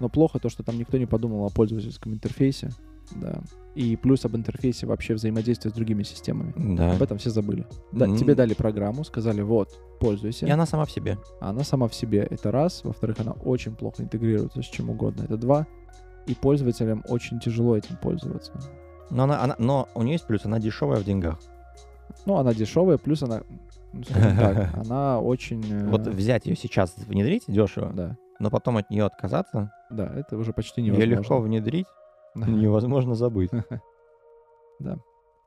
Но плохо то, что там никто не подумал о пользовательском интерфейсе. Да. И плюс об интерфейсе вообще взаимодействия с другими системами. Да. Об этом все забыли. Да, М. Тебе дали программу, сказали, вот, пользуйся. И она сама в себе. А Она сама в себе. Это раз. Во-вторых, она очень плохо интегрируется с чем угодно. Это два. И пользователям очень тяжело этим пользоваться. Но, она, она, но у нее есть плюс, она дешевая в деньгах. Ну, она дешевая, плюс она, ну, скажем так, она очень... э, Вот взять ее сейчас, внедрить дешево, Да, но потом от нее отказаться, да, это уже почти ее невозможно. легко внедрить, Да. невозможно забыть.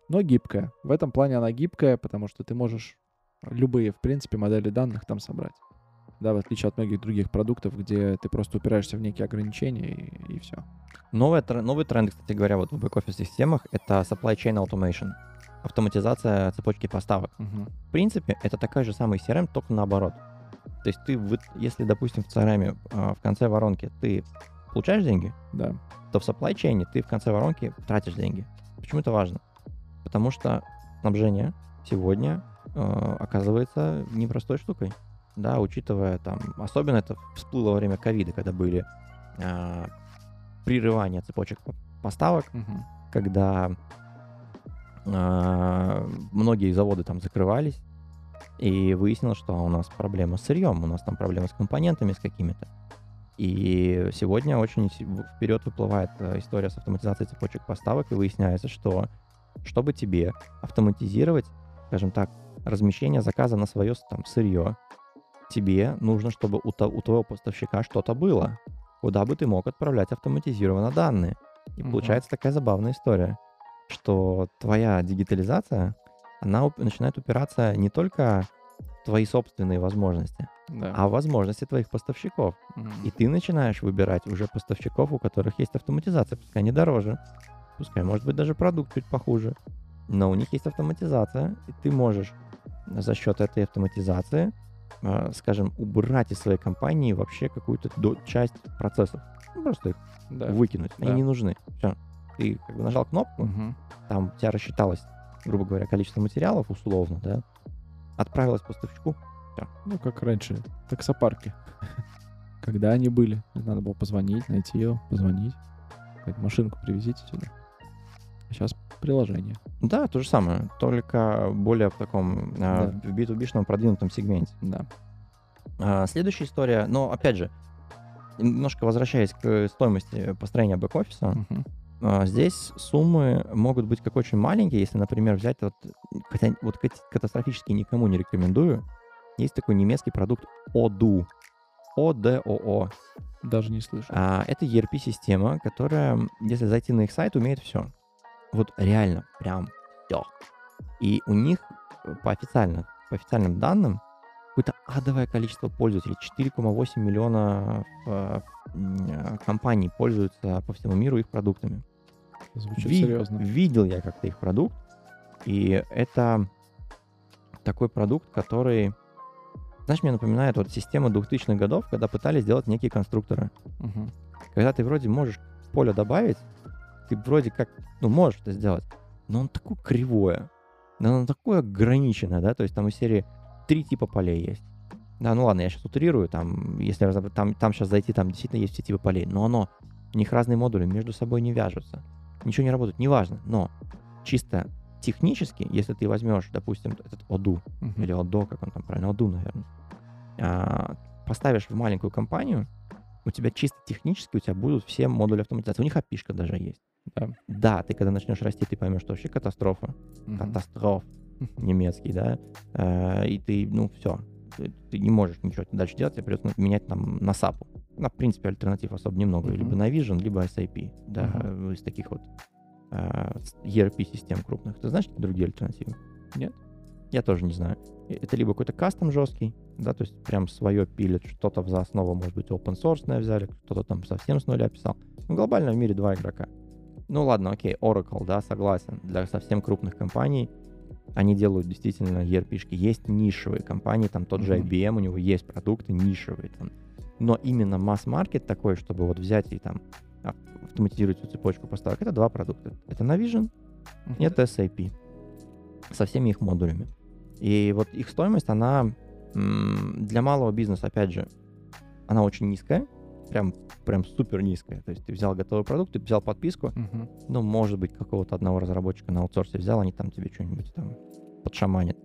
Но гибкая. В этом плане она гибкая, потому что ты можешь любые, в принципе, модели данных там собрать. Да, в отличие от многих других продуктов, где ты просто упираешься в некие ограничения и, все. Новый, тр- новый тренд, кстати говоря, вот в бэк-офис системах это supply chain automation. Автоматизация цепочки поставок. В принципе, это такая же самая CRM, только наоборот. То есть ты, если, допустим, в CRM а, в конце воронки ты получаешь деньги, Да. то в supply chain ты в конце воронки тратишь деньги. Почему это важно? Потому что снабжение сегодня э, оказывается непростой штукой. Да, учитывая там, особенно это всплыло во время ковида, когда были э, прерывания цепочек по- поставок, Мгм. когда многие заводы там закрывались, и выяснилось, что у нас проблема с сырьем, у нас там проблема с компонентами с какими-то. И сегодня очень вперед выплывает э, история с автоматизацией цепочек поставок, и выясняется, что чтобы тебе автоматизировать, скажем так, размещение заказа на свое там сырье, тебе нужно, чтобы у, то- у твоего поставщика что-то было, куда бы ты мог отправлять автоматизированно данные. И Мгм. получается такая забавная история, что твоя дигитализация, она уп- начинает упираться не только в твои собственные возможности, Да. а в возможности твоих поставщиков. Мгм. И ты начинаешь выбирать уже поставщиков, у которых есть автоматизация, пускай не дороже, пускай, может быть, даже продукт чуть похуже, но у них есть автоматизация, и ты можешь за счет этой автоматизации, э, скажем, убрать из своей компании вообще какую-то до- часть процессов. Ну, просто их Да. выкинуть. Они Да. не нужны. Все. Ты как бы нажал кнопку, Мгм. там у тебя рассчиталось, грубо говоря, количество материалов условно, да, отправилось поставщику. Ну, как раньше, таксопарки. Когда они были? Надо было позвонить, найти его, позвонить. Машинку привезите сюда. Сейчас приложение. Да, то же самое, только более в таком а, Да. в B2B-шном продвинутом сегменте. Да. А, следующая история, но опять же, немножко возвращаясь к стоимости построения бэк-офиса, Мгм. А, здесь суммы могут быть как очень маленькие, если, например, взять вот, хотя вот кат- катастрофически никому не рекомендую, есть такой немецкий продукт Odoo, ODOO. Даже не слышу. А, это ERP-система, которая, если зайти на их сайт, умеет все. Вот реально, прям все. И у них э, по, официально, по официальным данным какое-то адовое количество пользователей. 4,8 миллиона э, э, компаний пользуются по всему миру их продуктами. Звучит Ви- серьезно. Видел я как-то их продукт, и это такой продукт, который, знаешь, мне напоминает вот систему 2000-х годов, когда пытались сделать некие конструкторы. Мгм. когда ты вроде можешь поле добавить, ты вроде как, ну, можешь это сделать, но он такое кривое, но оно такое ограниченное, да, то есть там из серии три типа полей есть. Да, ну ладно, я сейчас утрирую, там, если разобрать, там, там сейчас зайти, там действительно есть все типы полей, но оно, у них разные модули между собой не вяжутся, ничего не работает, неважно, но чисто технически, если ты возьмешь, допустим, этот Оду, Мгм. или Одо, как он там правильно, Оду, наверное, а, поставишь в маленькую компанию, у тебя чисто технически у тебя будут все модули автоматизации. У них api даже есть. Да. Да, ты когда начнешь расти, ты поймешь, что вообще катастрофа. Мгм. Катастроф немецкий, да. Э, И ты, ну, все. Ты, ты не можешь ничего дальше делать, тебе придется менять там на SAP. Ну, в принципе, альтернатив особо немного. Мгм. Либо на Vision, либо SAP. Да, из таких вот э, с- ERP-систем крупных. Ты знаешь другие альтернативы? Нет. Я тоже не знаю. Это либо какой-то кастом жесткий, да, то есть прям свое пилит, что-то за основу, может быть, open source взяли, кто-то там совсем с нуля писал. Ну, глобально в мире два игрока. Ну ладно, окей, Oracle, да, согласен. Для совсем крупных компаний они делают действительно ERP-шки. Есть нишевые компании, там тот же. IBM, у него есть продукты нишевые там. Но именно масс-маркет такой, чтобы вот взять и там ав- автоматизировать всю цепочку поставок, это два продукта. Это Navision и это SAP со всеми их модулями. И вот их стоимость, она для малого бизнеса, опять же, она очень низкая, прям, прям супер низкая. То есть ты взял готовый продукт, ты взял подписку, Мгм. ну, может быть, какого-то одного разработчика на аутсорсе взял, они там тебе что-нибудь там подшаманят.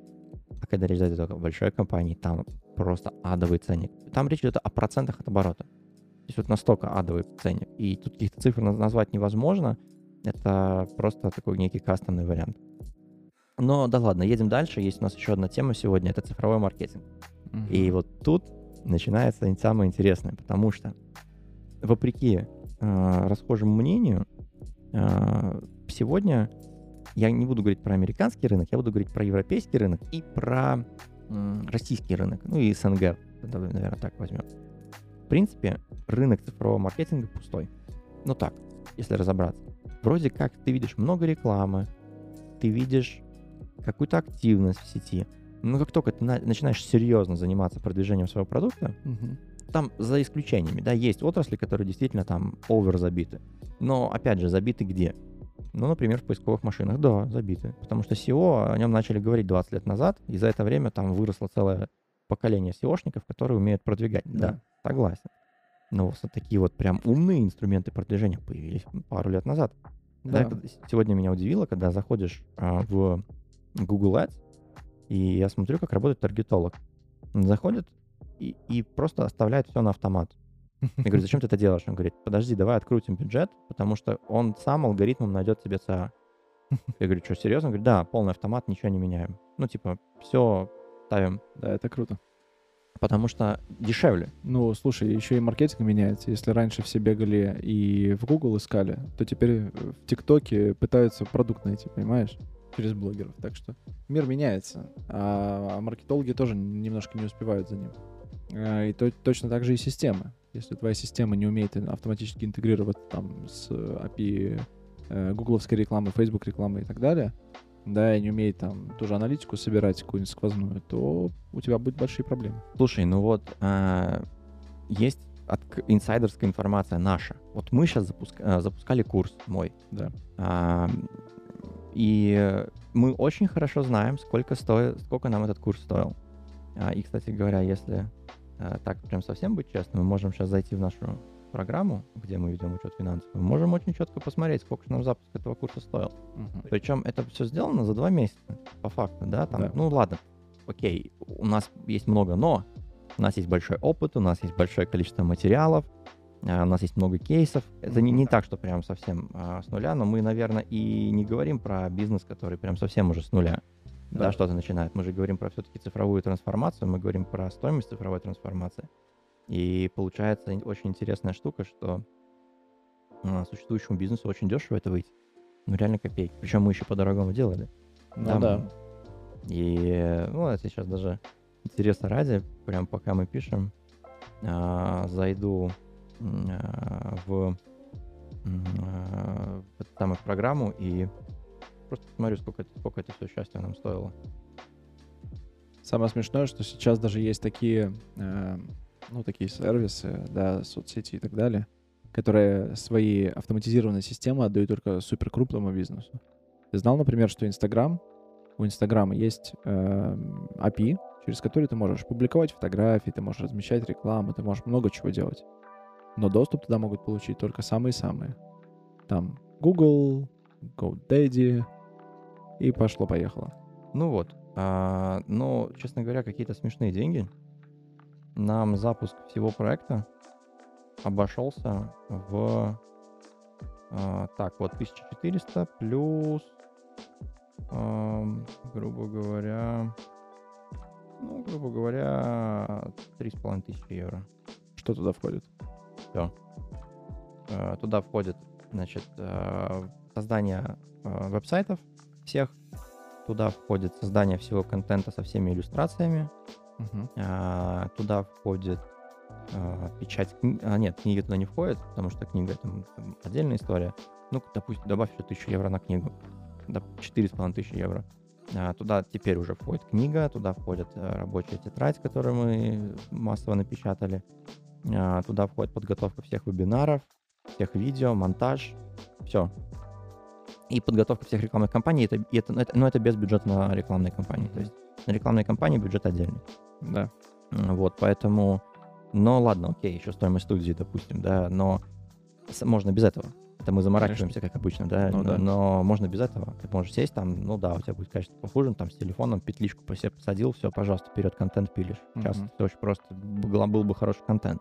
А когда речь зайдет о большой компании, там просто адовый ценник. Там речь идет о процентах от оборота. То есть вот настолько адовый ценник. И тут каких-то цифр наз- назвать невозможно. Это просто такой некий кастомный вариант. Но да ладно, едем дальше. Есть у нас еще одна тема сегодня. Это цифровой маркетинг. И вот тут начинается самое интересное, потому что вопреки э, расхожему мнению, э, сегодня я не буду говорить про американский рынок, я буду говорить про европейский рынок и про м, российский рынок, ну и СНГ, наверное, так возьмем. В принципе, рынок цифрового маркетинга пустой. Ну так, если разобраться. Вроде как ты видишь много рекламы, ты видишь какую-то активность в сети, но как только ты на- начинаешь серьезно заниматься продвижением своего продукта, Мгм. там за исключениями, да, есть отрасли, которые действительно там овер забиты. Но, опять же, забиты где? Ну, например, в поисковых машинах, да, забиты. Потому что SEO, о нем начали говорить 20 лет назад, и за это время там выросло целое поколение SEOшников, которые умеют продвигать. Да, Да. согласен. Но вот такие вот прям умные инструменты продвижения появились пару лет назад. Да, Да. сегодня меня удивило, когда заходишь а, в Google Ads, и я смотрю, как работает таргетолог. Он заходит и, и просто оставляет все на автомат. Я говорю, зачем ты это делаешь? Он говорит, подожди, давай открутим бюджет, потому что он сам алгоритмом найдет тебе CA. Я говорю, что, серьезно? Он говорит, да, полный автомат, ничего не меняем. Ну, типа, все ставим, Да, это круто. потому что дешевле. Ну, слушай, еще и маркетинг меняется. Если раньше все бегали и в Google искали, то теперь в ТикТоке пытаются продукт найти, понимаешь? Через блогеров. Так что мир меняется. А маркетологи тоже немножко не успевают за ним. А, И то- точно так же и системы. Если твоя система не умеет автоматически интегрировать там с API э, гугловской рекламы, Facebook рекламы и так далее, да, и не умеет там тоже аналитику собирать какую-нибудь сквозную, то у тебя будут большие проблемы. Слушай, ну вот а, есть отк- инсайдерская информация наша. Вот мы сейчас запускали курс мой. Да. А, и мы очень хорошо знаем, сколько, стоит, сколько нам этот курс стоил. А, и, кстати говоря, если так прям совсем быть честным, мы можем сейчас зайти в нашу программу, где мы ведем учет финансов, мы можем очень четко посмотреть, сколько нам запуск этого курса стоил. Мгм. Причем это все сделано за два месяца, по факту, да, там, Да. ну ладно, окей, у нас есть много но, у нас есть большой опыт, у нас есть большое количество материалов, а, у нас есть много кейсов. Это не, не так, что прям совсем а, с нуля, но мы, наверное, и не говорим про бизнес, который прям совсем уже с нуля, да, Да. что-то начинает. Мы же говорим про все-таки цифровую трансформацию, мы говорим про стоимость цифровой трансформации. И получается очень интересная штука, что а, существующему бизнесу очень дешево это выйти. Ну, реально копейки. Причем мы еще по-дорогому делали. Ну Там- да. И, ну, это сейчас даже интересно ради, прям пока мы пишем, а, зайду а, в, а, в эту самую программу и просто посмотрю, сколько это, сколько это все счастье нам стоило. Самое смешное, что сейчас даже есть такие, э, ну, такие сервисы, да, соцсети и так далее, которые свои автоматизированные системы отдают только супер крупному бизнесу. Ты знал, например, что Инстаграм, у Инстаграма есть э, API, через который ты можешь публиковать фотографии, ты можешь размещать рекламу, ты можешь много чего делать. Но доступ туда могут получить только самые-самые. Там Google, GoDaddy и пошло-поехало. Ну вот, а, но, честно говоря, какие-то смешные деньги. Нам запуск всего проекта обошелся в... а, так, вот 1400 плюс, ам, грубо говоря, ну, грубо говоря, 3500 евро. Что туда входит? Все. Туда входит, значит, э, создание э, веб-сайтов всех. Туда входит создание всего контента со всеми иллюстрациями. Мгм. А, Туда входит э, печать кни- А, нет, книга туда не входит, потому что книга это там отдельная история. Ну, допустим, добавь еще 1000 евро на книгу. Да, 4,5 тысячи евро. А, Туда теперь уже входит книга, туда входит э, рабочая тетрадь, которую мы массово напечатали. А, Туда входит подготовка всех вебинаров, всех видео, монтаж, все. И подготовка всех рекламных кампаний, это, и это, ну, это, но это без бюджета на рекламные кампании. То есть на рекламные кампании бюджет отдельный. Да. Вот, поэтому, ну ладно, окей, еще стоимость студии, допустим, да, но можно без этого. Это мы заморачиваемся, как обычно, да, Ну но, да. но можно без этого. Ты можешь сесть там, ну да, у тебя будет качество похуже, там с телефоном петличку по себе посадил, все, пожалуйста, вперед контент пилишь. Сейчас Мгм. все очень просто, был, был бы хороший контент.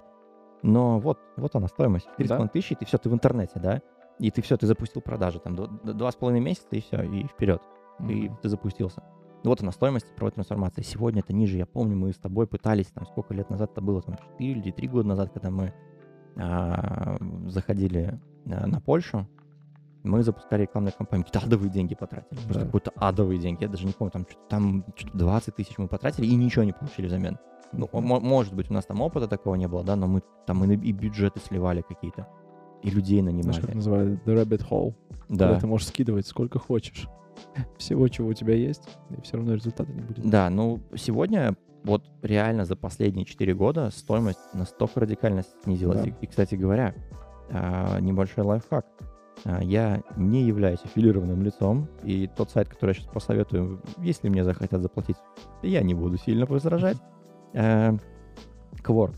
Но вот, вот она стоимость. 4,5 тысячи, и ты все, ты в интернете, да, и ты все, ты запустил продажи, там, два с половиной месяца, и все, и вперед и Мгм. ты запустился. Вот она, стоимость цифровой трансформации. Сегодня это ниже. Я помню, мы с тобой пытались, там, сколько лет назад это было, там, 4 или 3 года назад, когда мы а, заходили а, на Польшу, мы запускали рекламную кампанию. Какие-то адовые деньги потратили. Просто Да. какие-то адовые деньги. Я даже не помню, там, что-то, там что-то 20 тысяч мы потратили и ничего не получили взамен. Ну, может быть, у нас там опыта такого не было, да, но мы там и, и бюджеты сливали какие-то, и людей Знаешь, нанимали. как называют The Rabbit Hole. да. Когда ты можешь скидывать сколько хочешь. Всего, чего у тебя есть, и все равно результата не будет. Да, ну сегодня вот реально за последние 4 года стоимость настолько радикально снизилась. Да. И, и, кстати говоря, а, небольшой лайфхак. А, Я не являюсь аффилированным лицом, и тот сайт, который я сейчас посоветую, если мне захотят заплатить, я не буду сильно возражать. Э, Quark.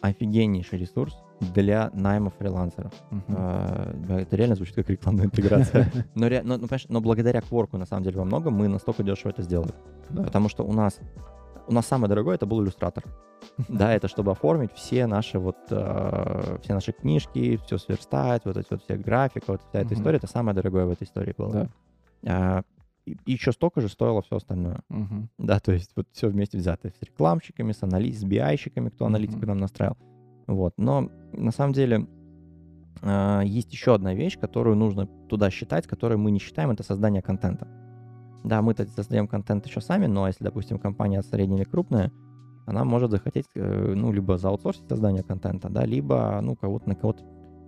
Офигеннейший ресурс для найма фрилансеров. Да, Это реально звучит как рекламная интеграция. Но, ре- но, ну, но благодаря Quark, на самом деле, во многом мы настолько дешево это сделали. Да. Потому что у нас у нас самое дорогое это был иллюстратор. Да, это чтобы оформить все наши вот э, все наши книжки, все сверстать, вот эти вот все графика, вот вся эта Мгм. история, это самое дорогое в этой истории было. Да. А, и, еще столько же стоило все остальное. Мгм. Да, то есть вот все вместе взято. С рекламщиками, с, анали- с BI-щиками, кто аналитику нам настраивал. Вот. Но на самом деле а, есть еще одна вещь, которую нужно туда считать, которую мы не считаем, это создание контента. Да, мы-то создаем контент еще сами, но если, допустим, компания средняя или крупная, она может захотеть, э, ну, либо заутсорсить создание контента, да, либо, ну, кого-то на кого-то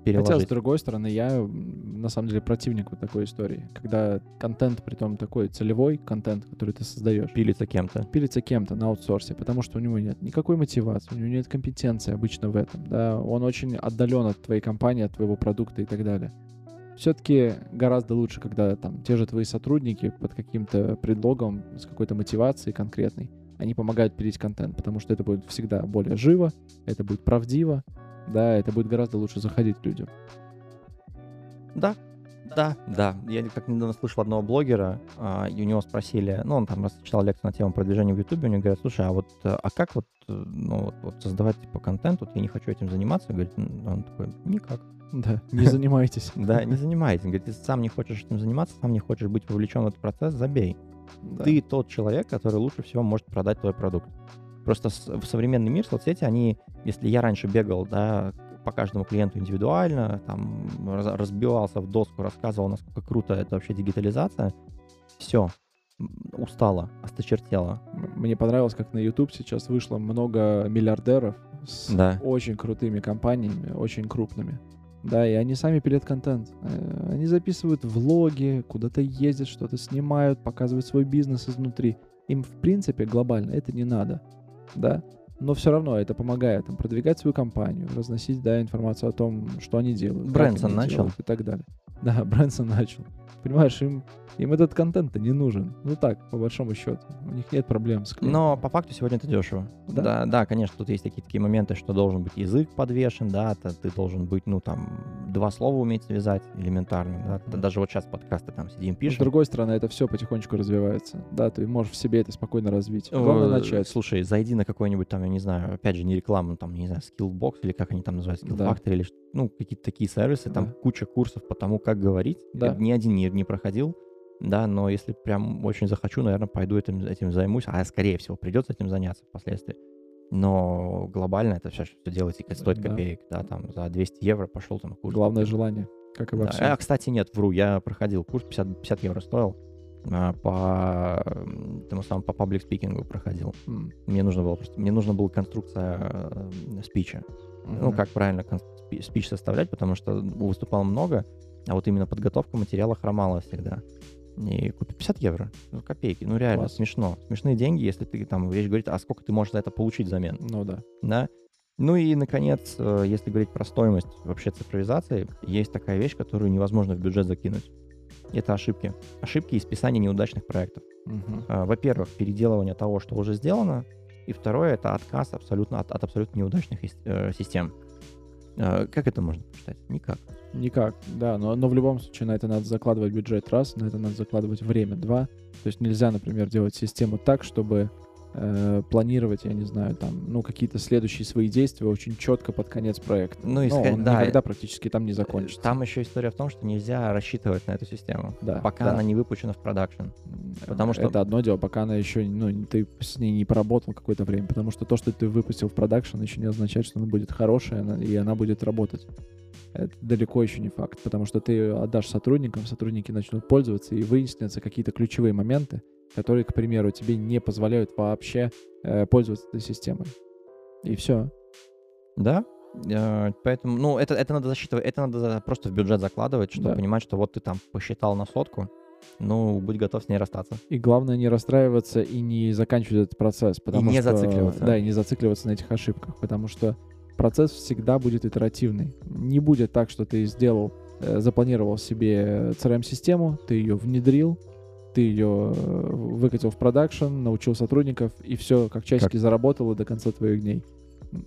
Хотя, с переложить. другой стороны, я на самом деле противник вот такой истории. Когда контент, при том такой целевой контент, который ты создаешь, Пилится кем-то. пилится кем-то на аутсорсе, потому что у него нет никакой мотивации, у него нет компетенции обычно в этом, да, он очень отдален от твоей компании, от твоего продукта и так далее. Все-таки гораздо лучше, когда там те же твои сотрудники под каким-то предлогом, с какой-то мотивацией конкретной, они помогают пилить контент, потому что это будет всегда более живо, это будет правдиво, Да, это будет гораздо лучше заходить людям. Да, да, да. Я как недавно слышал одного блогера, а, и у него спросили, ну, он там читал лекцию на тему продвижения в Ютубе, у него говорят, слушай, а вот, а как вот, э, ну, вот, вот создавать, типа, контент, вот я не хочу этим заниматься, говорит, он такой, никак. Да, не занимайтесь. Да, не занимайтесь. Говорит, если сам не хочешь этим заниматься, сам не хочешь быть вовлечен в этот процесс, забей. Ты тот человек, который лучше всего может продать твой продукт. Просто в современный мир соцсети, они, если я раньше бегал, да, по каждому клиенту индивидуально, там разбивался в доску, рассказывал, насколько круто это вообще дигитализация, все, устала, осточертела. Мне понравилось, как на YouTube сейчас вышло много миллиардеров с да. очень крутыми компаниями, очень крупными. Да, и они сами пилят контент. Э, они записывают влоги, куда-то ездят, что-то снимают, показывают свой бизнес изнутри. Им, в принципе, глобально это не надо. Да? но все равно это помогает им продвигать свою компанию, разносить, да, информацию о том, что они делают. Брэнсон начал. И так далее. Да, Брэнсон начал. Понимаешь, им, им этот контент не нужен. Ну так, по большому счету. У них нет проблем с клиентом. Но по факту сегодня это дешево. Да? да, да, конечно, тут есть такие такие моменты, что должен быть язык подвешен, да, ты, ты должен быть, ну, там, два слова уметь связать элементарно, да. Mm-hmm. Даже вот сейчас подкасты там сидим, пишем. с другой стороны, это все потихонечку развивается. Да, ты можешь в себе это спокойно развить. Главное начать. Слушай, зайди на какой-нибудь там, я не знаю, опять же, не рекламу, там, не знаю, Skillbox или как они там называются, Skill да. или ну, какие-то такие сервисы, да. там куча курсов по тому, как говорить. Да. Ни один не, не проходил, да, но если прям очень захочу, наверное, пойду этим, этим займусь, а скорее всего придется этим заняться впоследствии. Но глобально это все, что делается, стоит да. копеек, да, там за 200 евро пошел там курс. Главное желание, как и во да. всем. А, кстати, нет, вру, я проходил курс, 50, 50 евро стоил, а, по тому самому по паблик спикингу проходил. Mm. Мне нужно было просто, мне нужна была конструкция э, спича. Ну, как правильно спич составлять, потому что выступало много, а вот именно подготовка материала хромала всегда. И купи 50 евро, ну, копейки, ну реально Класс. смешно. Смешные деньги, если ты там, речь говорит, а сколько ты можешь за это получить взамен. Ну да. Да. Ну и, наконец, э, если говорить про стоимость вообще цифровизации, есть такая вещь, которую невозможно в бюджет закинуть. Это ошибки. Ошибки и списание неудачных проектов. Угу. Во-первых, переделывание того, что уже сделано. И второе, это отказ абсолютно от, от абсолютно неудачных э, систем. А, как это можно посчитать? Никак. Никак, да, но, но в любом случае на это надо закладывать бюджет раз, на это надо закладывать время два. То есть нельзя, например, делать систему так, чтобы э, планировать, я не знаю, там, ну, какие-то следующие свои действия очень четко под конец проекта. Ну, исход... ну он да, никогда практически там не закончится. Там еще история в том, что нельзя рассчитывать на эту систему, да, пока да. она не выпущена в продакшн. Потому что... Это одно дело, пока она еще, ну, ты с ней не поработал какое-то время, потому что то, что ты выпустил в продакшн, еще не означает, что она будет хорошая, и она будет работать. Это далеко еще не факт, потому что ты отдашь сотрудникам, сотрудники начнут пользоваться, и выяснятся какие-то ключевые моменты, которые, к примеру, тебе не позволяют вообще э, пользоваться этой системой. И все. Да, э, поэтому, ну, это, это надо засчитывать, это надо просто в бюджет закладывать, чтобы да. понимать, что вот ты там посчитал на сотку, ну, будь готов с ней расстаться. И главное не расстраиваться и не заканчивать этот процесс. Потому и не что, зацикливаться. Да, и не зацикливаться на этих ошибках, потому что процесс всегда будет итеративный. Не будет так, что ты сделал, э, запланировал себе CRM-систему, ты ее внедрил, ты ее э, выкатил в продакшн, научил сотрудников, и все, как часики как... заработало до конца твоих дней.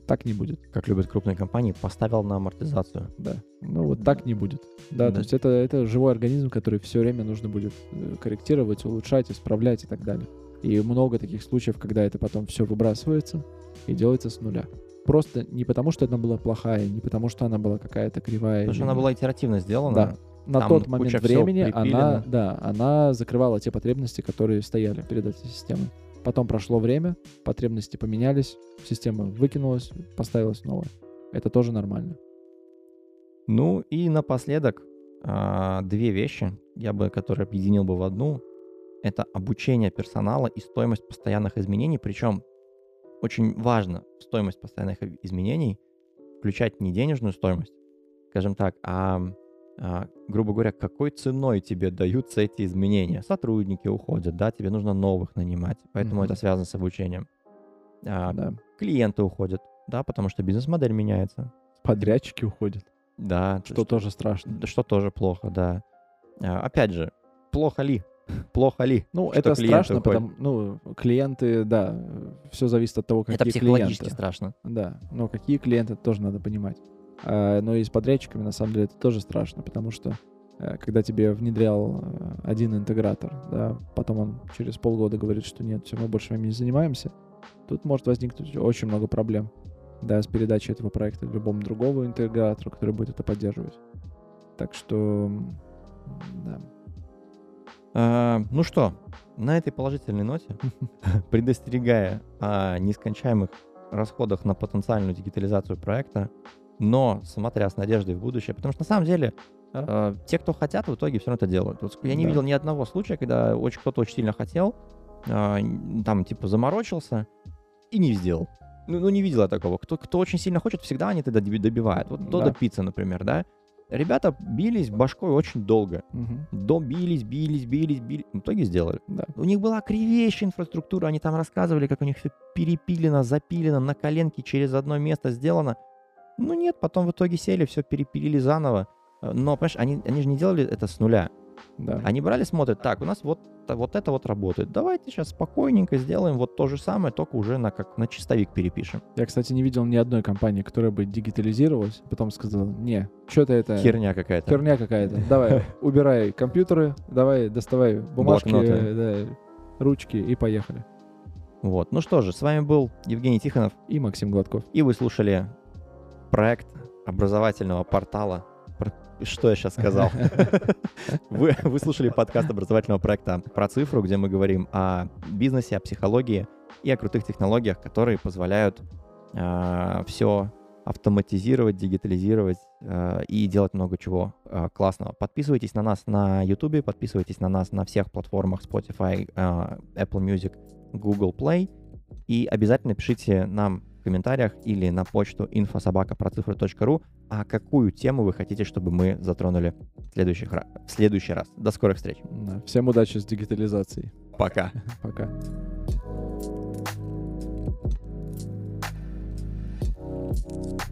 Так не будет. Как любят крупные компании, поставил на амортизацию. Да. Ну вот так не будет. Да, да. то есть это, это живой организм, который все время нужно будет э, корректировать, улучшать, исправлять и так далее. И много таких случаев, когда это потом все выбрасывается и делается с нуля. Просто не потому, что она была плохая, не потому, что она была какая-то кривая. Потому или... что она была итеративно сделана. Да на Там тот момент времени она, да, она закрывала те потребности, которые стояли перед этой системой. Потом прошло время, потребности поменялись, система выкинулась, поставилась новая. Это тоже нормально. Ну и напоследок а, две вещи, я бы, которые объединил бы в одну. Это обучение персонала и стоимость постоянных изменений. Причем очень важно стоимость постоянных изменений включать не денежную стоимость, скажем так, а а, грубо говоря, какой ценой тебе даются эти изменения. Сотрудники уходят, да, тебе нужно новых нанимать, поэтому mm-hmm. это связано с обучением. А, да. Клиенты уходят, да, потому что бизнес-модель меняется. Подрядчики уходят. Да. Что, что тоже страшно. Что тоже плохо, да. А, опять же, плохо ли? плохо ли? Ну, это клиенты страшно, уходят? потому ну, клиенты, да, все зависит от того, какие Это психологически клиенты. страшно. Да, но какие клиенты, тоже надо понимать. А, но и с подрядчиками, на самом деле, это тоже страшно, потому что э, когда тебе внедрял э, один интегратор, да, потом он через полгода говорит, что нет, все, мы больше вами не занимаемся, тут может возникнуть очень много проблем, да, с передачей этого проекта любому другому интегратору, который будет это поддерживать. Так что, да. А, ну что, на этой положительной ноте, предостерегая о нескончаемых расходах на потенциальную дигитализацию проекта, но смотря с надеждой в будущее, потому что на самом деле э, те, кто хотят, в итоге все равно это делают. Вот я не Да. видел ни одного случая, когда очень, кто-то очень сильно хотел, э, там типа заморочился и не сделал. Ну, ну, не видел я такого. Кто, кто очень сильно хочет, всегда они тогда доби- добивают. Вот Додо Да. Пицца, например, да? Ребята бились башкой очень долго. Мгм. Добились, бились, бились, бились. В итоге сделали. Да. У них была кривейшая инфраструктура, они там рассказывали, как у них все перепилено, запилено, на коленке через одно место сделано. Ну нет, потом в итоге сели, все перепилили заново. Э, Но, понимаешь, они, они же не делали это с нуля. Да. Они брали, смотрят, так, у нас вот, вот это вот работает. Давайте сейчас спокойненько сделаем вот то же самое, только уже на, как, на чистовик перепишем. Я, кстати, не видел ни одной компании, которая бы дигитализировалась, потом сказала, не, что-то это... Херня какая-то. Херня какая-то. Давай, убирай компьютеры, давай, доставай бумажки, э, ручки и поехали. Вот. Ну что же, с вами был Евгений Тихонов, И Максим Гладков. и вы слушали проект образовательного портала. Что я сейчас сказал? Вы, вы слушали подкаст образовательного проекта про цифру, где мы говорим о бизнесе, о психологии и о крутых технологиях, которые позволяют все автоматизировать, дигитализировать э, и делать много чего э, классного. Подписывайтесь на нас на YouTube, подписывайтесь на нас на всех платформах Spotify, э, Apple Music, Google Play. И обязательно пишите нам комментариях или на почту infosobakaprocifры.ру, а какую тему вы хотите, чтобы мы затронули в, следующих в следующий раз. До скорых встреч. Да. Всем удачи с дигитализацией. Пока. Пока. Thank